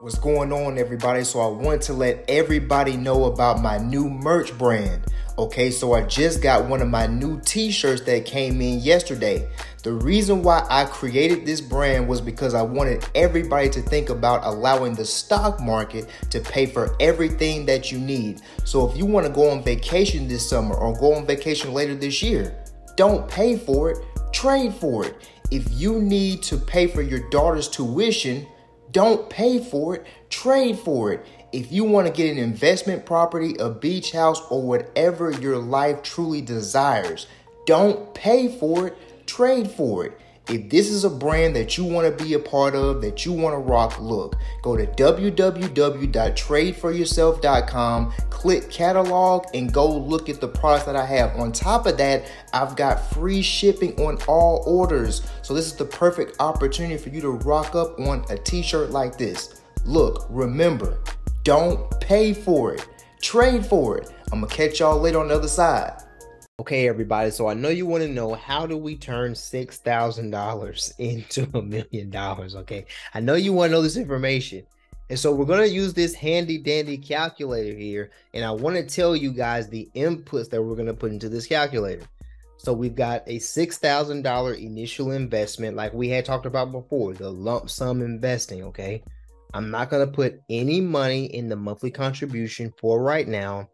What's going on, everybody? So, I want to let everybody know about my new merch brand. Okay, so I just got one of my new t shirts that came in yesterday. The reason why I created this brand was because I wanted everybody to think about allowing the stock market to pay for everything that you need. So, if you want to go on vacation this summer or go on vacation later this year, don't pay for it, trade for it. If you need to pay for your daughter's tuition, don't pay for it, trade for it. If you want to get an investment property, a beach house, or whatever your life truly desires, don't pay for it, trade for it. If this is a brand that you want to be a part of, that you want to rock, look, go to www.tradeforyourself.com, click catalog, and go look at the products that I have. On top of that, I've got free shipping on all orders. So, this is the perfect opportunity for you to rock up on a t shirt like this. Look, remember, don't pay for it, trade for it. I'm gonna catch y'all later on the other side. Okay, everybody. So I know you want to know how do we turn six thousand dollars into a million dollars. Okay, I know you want to know this information, and so we're gonna use this handy dandy calculator here, and I want to tell you guys the inputs that we're gonna put into this calculator. So we've got a six thousand dollar initial investment, like we had talked about before, the lump sum investing. Okay, I'm not gonna put any money in the monthly contribution for right now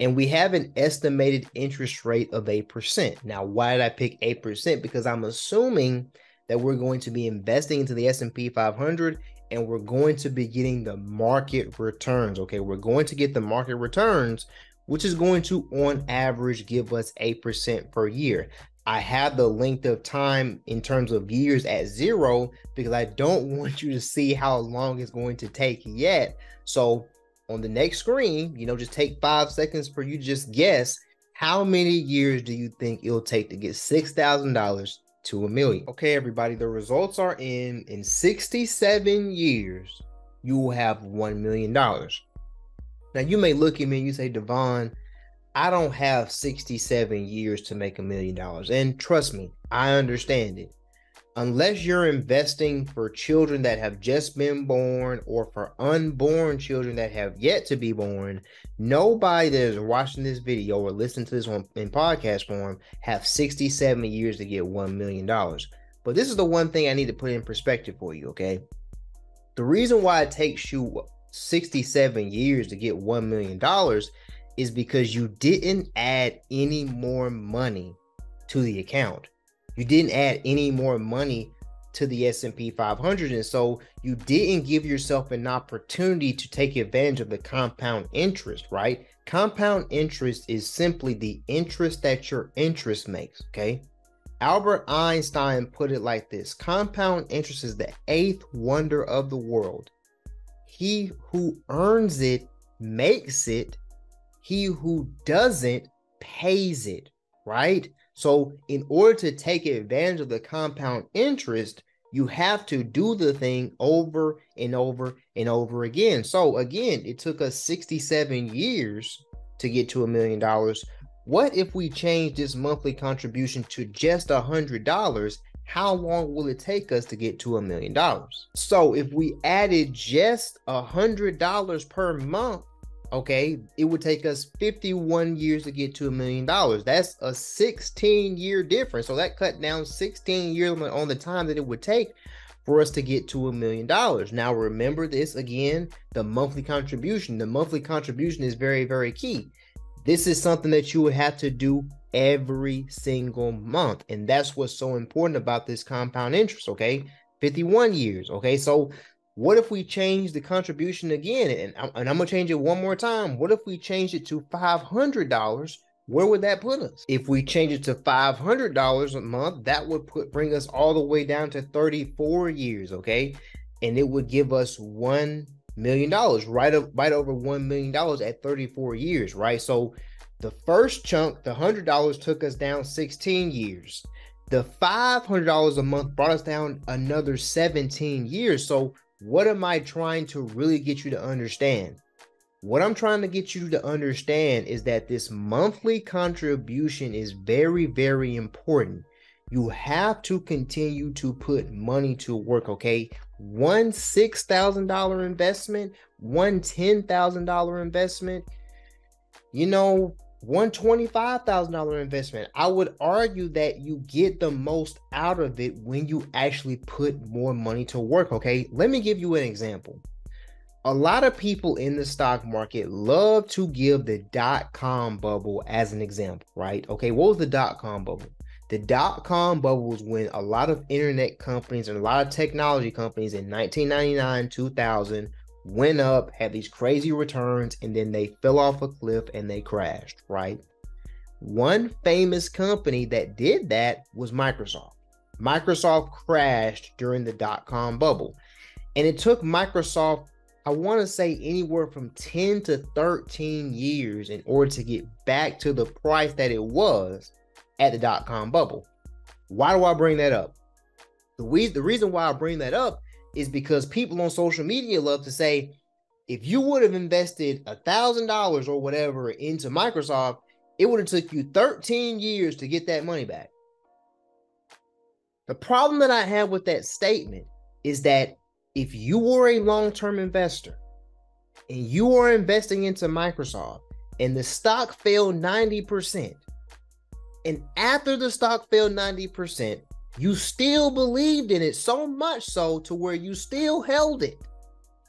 and we have an estimated interest rate of 8%. Now, why did I pick 8%? Because I'm assuming that we're going to be investing into the S&P 500 and we're going to be getting the market returns, okay? We're going to get the market returns which is going to on average give us 8% per year. I have the length of time in terms of years at zero because I don't want you to see how long it's going to take yet. So on the next screen, you know, just take five seconds for you to just guess how many years do you think it'll take to get $6,000 to a million? Okay, everybody, the results are in. In 67 years, you will have $1 million. Now, you may look at me and you say, Devon, I don't have 67 years to make a million dollars. And trust me, I understand it unless you're investing for children that have just been born or for unborn children that have yet to be born, nobody that is watching this video or listening to this one in podcast form have 67 years to get $1 million. But this is the one thing I need to put in perspective for you, okay? The reason why it takes you 67 years to get $1 million is because you didn't add any more money to the account you didn't add any more money to the S&P 500 and so you didn't give yourself an opportunity to take advantage of the compound interest, right? Compound interest is simply the interest that your interest makes, okay? Albert Einstein put it like this compound interest is the eighth wonder of the world. He who earns it makes it, he who doesn't pays it, right? So, in order to take advantage of the compound interest, you have to do the thing over and over and over again. So, again, it took us 67 years to get to a million dollars. What if we change this monthly contribution to just a hundred dollars? How long will it take us to get to a million dollars? So, if we added just a hundred dollars per month, okay, it would take us 51 years to get to a million dollars. That's a 16 year difference. So that cut down 16 years on the time that it would take for us to get to a million dollars. Now, remember this again the monthly contribution. The monthly contribution is very, very key. This is something that you would have to do every single month. And that's what's so important about this compound interest, okay? 51 years, okay? So what if we change the contribution again? And, and I'm gonna change it one more time. What if we change it to five hundred dollars? Where would that put us? If we change it to five hundred dollars a month, that would put bring us all the way down to 34 years, okay? And it would give us one million dollars, right up right over one million dollars at 34 years, right? So the first chunk, the hundred dollars, took us down 16 years. The $500 a month brought us down another 17 years. So what am I trying to really get you to understand? What I'm trying to get you to understand is that this monthly contribution is very, very important. You have to continue to put money to work, okay? one $6,000 investment, one $10,000 investment, you know, one $25,000 investment. I would argue that you get the most out of it when you actually put more money to work. Okay. Let me give you an example. A lot of people in the stock market love to give the dot com bubble as an example, right? Okay. What was the dot com bubble? The dot com bubble was when a lot of internet companies and a lot of technology companies in 1999, 2000 went up, had these crazy returns, and then they fell off a cliff and they crashed, right? One famous company that did that was Microsoft. Microsoft crashed during the dot com bubble. And it took Microsoft, I want to say, anywhere from 10 to 13 years in order to get back to the price that it was at the dot com bubble. Why do I bring that up? The, we- the reason why I bring that up is because people on social media love to say, if you would have invested a thousand dollars or whatever into Microsoft, it would have took you 13 years to get that money back. The problem that I have with that statement is that if you were a long-term investor and you are investing into Microsoft and the stock fell 90%, and after the stock fell 90%, you still believed in it so much so to where you still held it.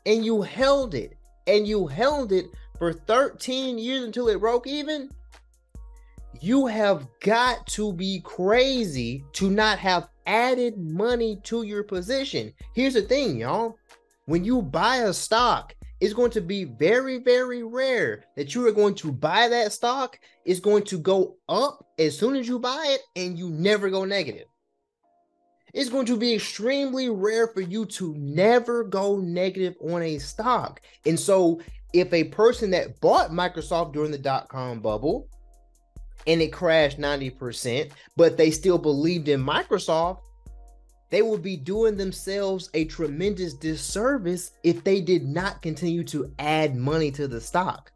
And you held it. And you held it for 13 years until it broke even. You have got to be crazy to not have added money to your position. Here's the thing y'all. When you buy a stock it's going to be very very rare that you are going to buy that stock. It's going to go up as soon as you buy it and you never go negative it's going to be extremely rare for you to never go negative on a stock. And so, if a person that bought Microsoft during the dot com bubble and it crashed 90%, but they still believed in Microsoft, they would be doing themselves a tremendous disservice if they did not continue to add money to the stock.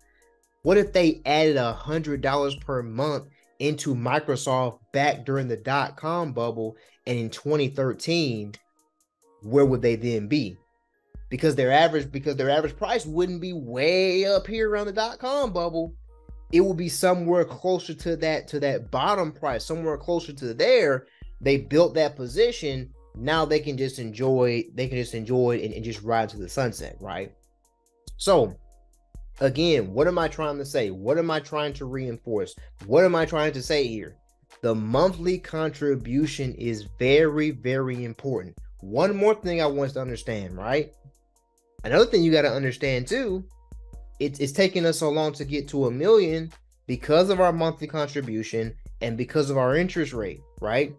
What if they added a hundred dollars per month into Microsoft back during the dot com bubble. And in 2013, where would they then be? Because their average, because their average price wouldn't be way up here around the dot com bubble. It would be somewhere closer to that, to that bottom price, somewhere closer to there. They built that position. Now they can just enjoy, they can just enjoy it and, and just ride to the sunset, right? So Again, what am I trying to say? What am I trying to reinforce? What am I trying to say here? The monthly contribution is very, very important. One more thing I want to understand, right? Another thing you got to understand too, it's, it's taking us so long to get to a million because of our monthly contribution and because of our interest rate, right?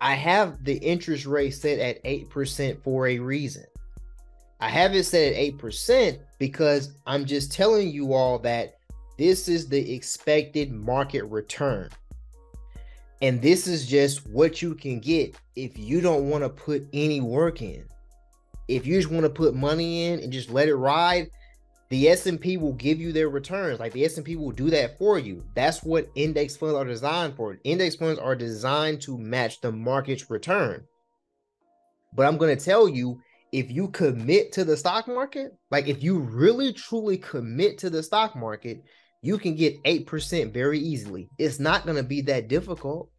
I have the interest rate set at 8% for a reason. I have it set at 8% because I'm just telling you all that this is the expected market return. And this is just what you can get if you don't want to put any work in. If you just want to put money in and just let it ride, the S&P will give you their returns. Like the S&P will do that for you. That's what index funds are designed for. Index funds are designed to match the market's return. But I'm going to tell you if you commit to the stock market, like if you really truly commit to the stock market, you can get 8% very easily. It's not going to be that difficult,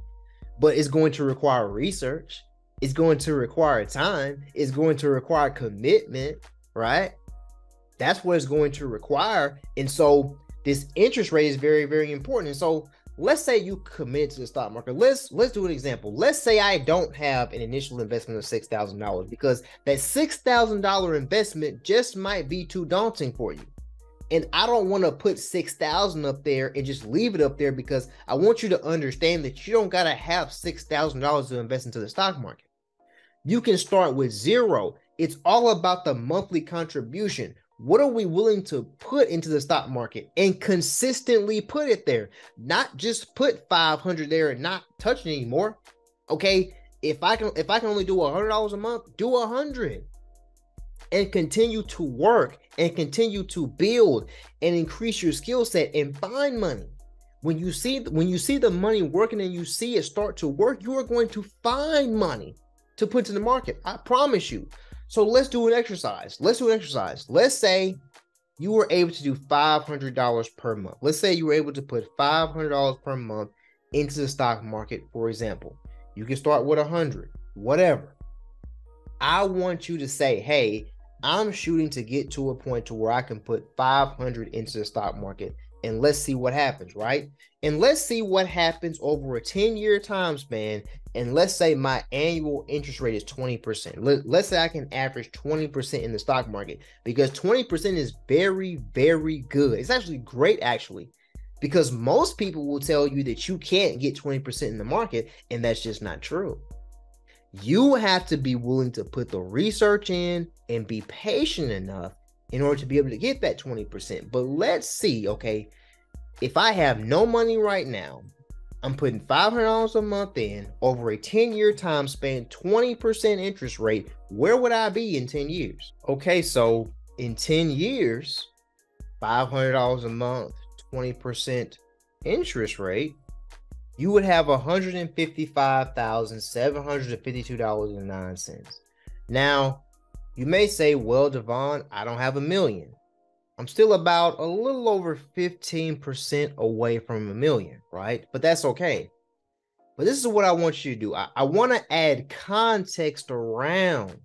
but it's going to require research. It's going to require time. It's going to require commitment, right? That's what it's going to require. And so this interest rate is very, very important. And so let's say you commit to the stock market. Let's let's do an example. Let's say I don't have an initial investment of six thousand dollars because that six thousand dollar investment just might be too daunting for you. And I don't want to put six thousand up there and just leave it up there because I want you to understand that you don't gotta have six thousand dollars to invest into the stock market. You can start with zero. It's all about the monthly contribution. What are we willing to put into the stock market and consistently put it there? Not just put 500 there and not touch it anymore. Okay, if I can if I can only do a hundred dollars a month, do a hundred and continue to work and continue to build and increase your skill set and find money. When you see when you see the money working and you see it start to work, you are going to find money to put to the market. I promise you. So let's do an exercise. Let's do an exercise. Let's say you were able to do $500 per month. Let's say you were able to put $500 per month into the stock market, for example. You can start with 100, whatever. I want you to say, hey, I'm shooting to get to a point to where I can put 500 into the stock market and let's see what happens, right? And let's see what happens over a 10 year time span. And let's say my annual interest rate is 20%. Let, let's say I can average 20% in the stock market because 20% is very, very good. It's actually great, actually, because most people will tell you that you can't get 20% in the market, and that's just not true. You have to be willing to put the research in and be patient enough in order to be able to get that 20%. But let's see, okay, if I have no money right now, I'm putting $500 a month in over a 10 year time span, 20% interest rate. Where would I be in 10 years? Okay, so in 10 years, $500 a month, 20% interest rate, you would have $155,752.09. Now, you may say, well, Devon, I don't have a million. I'm still about a little over 15% away from a million, right? But that's okay. But this is what I want you to do. I, I want to add context around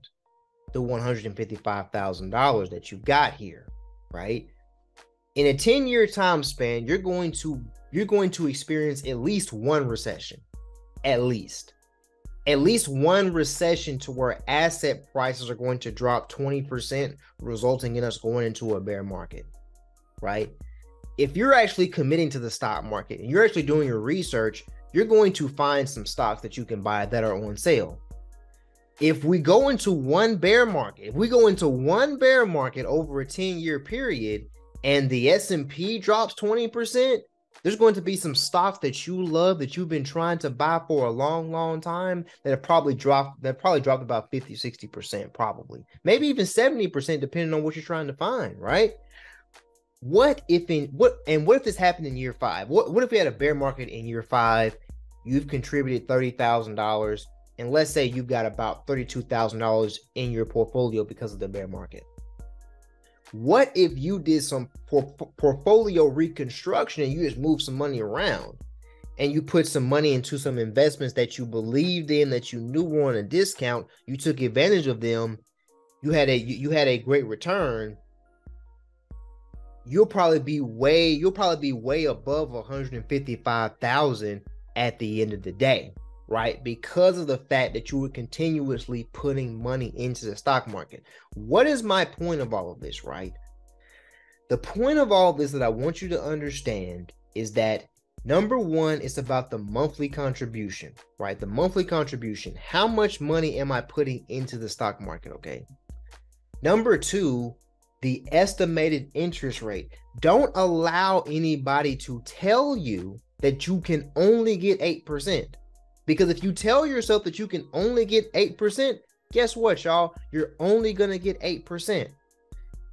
the $155,000 that you got here, right? In a 10-year time span, you're going to you're going to experience at least one recession. At least at least one recession to where asset prices are going to drop 20%, resulting in us going into a bear market, right? If you're actually committing to the stock market and you're actually doing your research, you're going to find some stocks that you can buy that are on sale. If we go into one bear market, if we go into one bear market over a 10 year period and the S&P drops 20%, there's going to be some stocks that you love that you've been trying to buy for a long, long time that have probably dropped that probably dropped about 50, 60%, probably. Maybe even 70%, depending on what you're trying to find, right? What if in what and what if this happened in year five? What what if we had a bear market in year five? You've contributed thirty thousand dollars, and let's say you've got about thirty-two thousand dollars in your portfolio because of the bear market. What if you did some por- portfolio reconstruction and you just moved some money around? And you put some money into some investments that you believed in that you knew were on a discount, you took advantage of them, you had a you, you had a great return, you'll probably be way you'll probably be way above 155,000 at the end of the day right? Because of the fact that you were continuously putting money into the stock market. What is my point of all of this, right? The point of all of this that I want you to understand is that number one, it's about the monthly contribution, right? The monthly contribution. How much money am I putting into the stock market? Okay. Number two, the estimated interest rate. Don't allow anybody to tell you that you can only get 8%. Because if you tell yourself that you can only get 8%, guess what, y'all? You're only going to get 8%.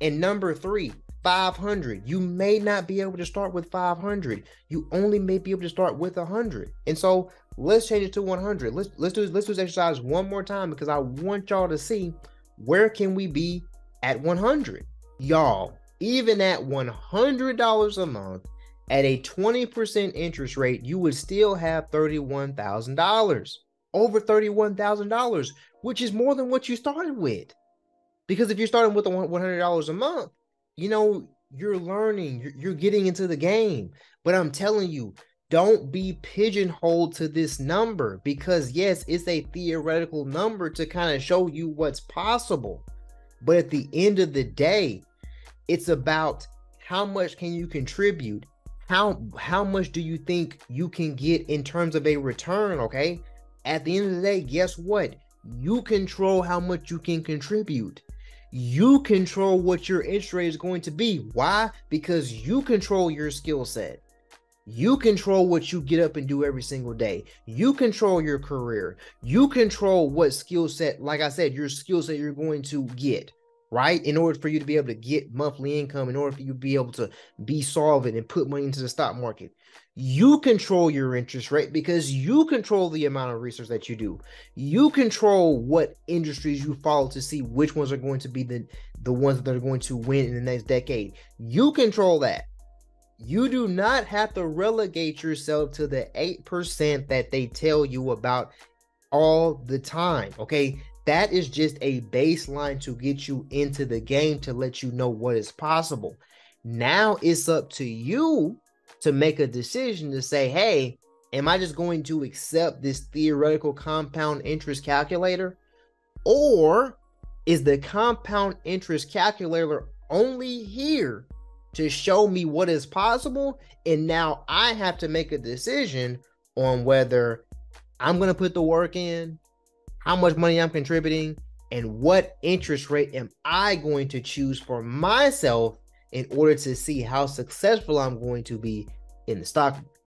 And number three, 500. You may not be able to start with 500. You only may be able to start with 100. And so let's change it to 100. Let's let's do let's do this exercise one more time because I want y'all to see where can we be at 100. Y'all, even at $100 a month, at a 20% interest rate, you would still have $31,000. Over $31,000, which is more than what you started with. Because if you're starting with $100 a month, you know, you're learning, you're, getting into the game. But I'm telling you, don't be pigeonholed to this number because, yes, it's a theoretical number to kind of show you what's possible. But at the end of the day, it's about how much can you contribute how how much do you think you can get in terms of a return okay? At the end of the day guess what? You control how much you can contribute. You control what your interest rate is going to be. Why? Because you control your skill set. You control what you get up and do every single day. You control your career. You control what skill set like i said your skill set you're going to get right? In order for you to be able to get monthly income, in order for you to be able to be solvent and put money into the stock market. You control your interest rate because you control the amount of research that you do. You control what industries you follow to see which ones are going to be the, the ones that are going to win in the next decade. You control that. You do not have to relegate yourself to the 8% that they tell you about all the time. Okay. That is just a baseline to get you into the game to let you know what is possible. Now it's up to you to make a decision to say, hey, am I just going to accept this theoretical compound interest calculator? Or is the compound interest calculator only here to show me what is possible? And now I have to make a decision on whether I'm going to put the work in, how much money I'm contributing, and what interest rate am I going to choose for myself in order to see how successful I'm going to be in the stock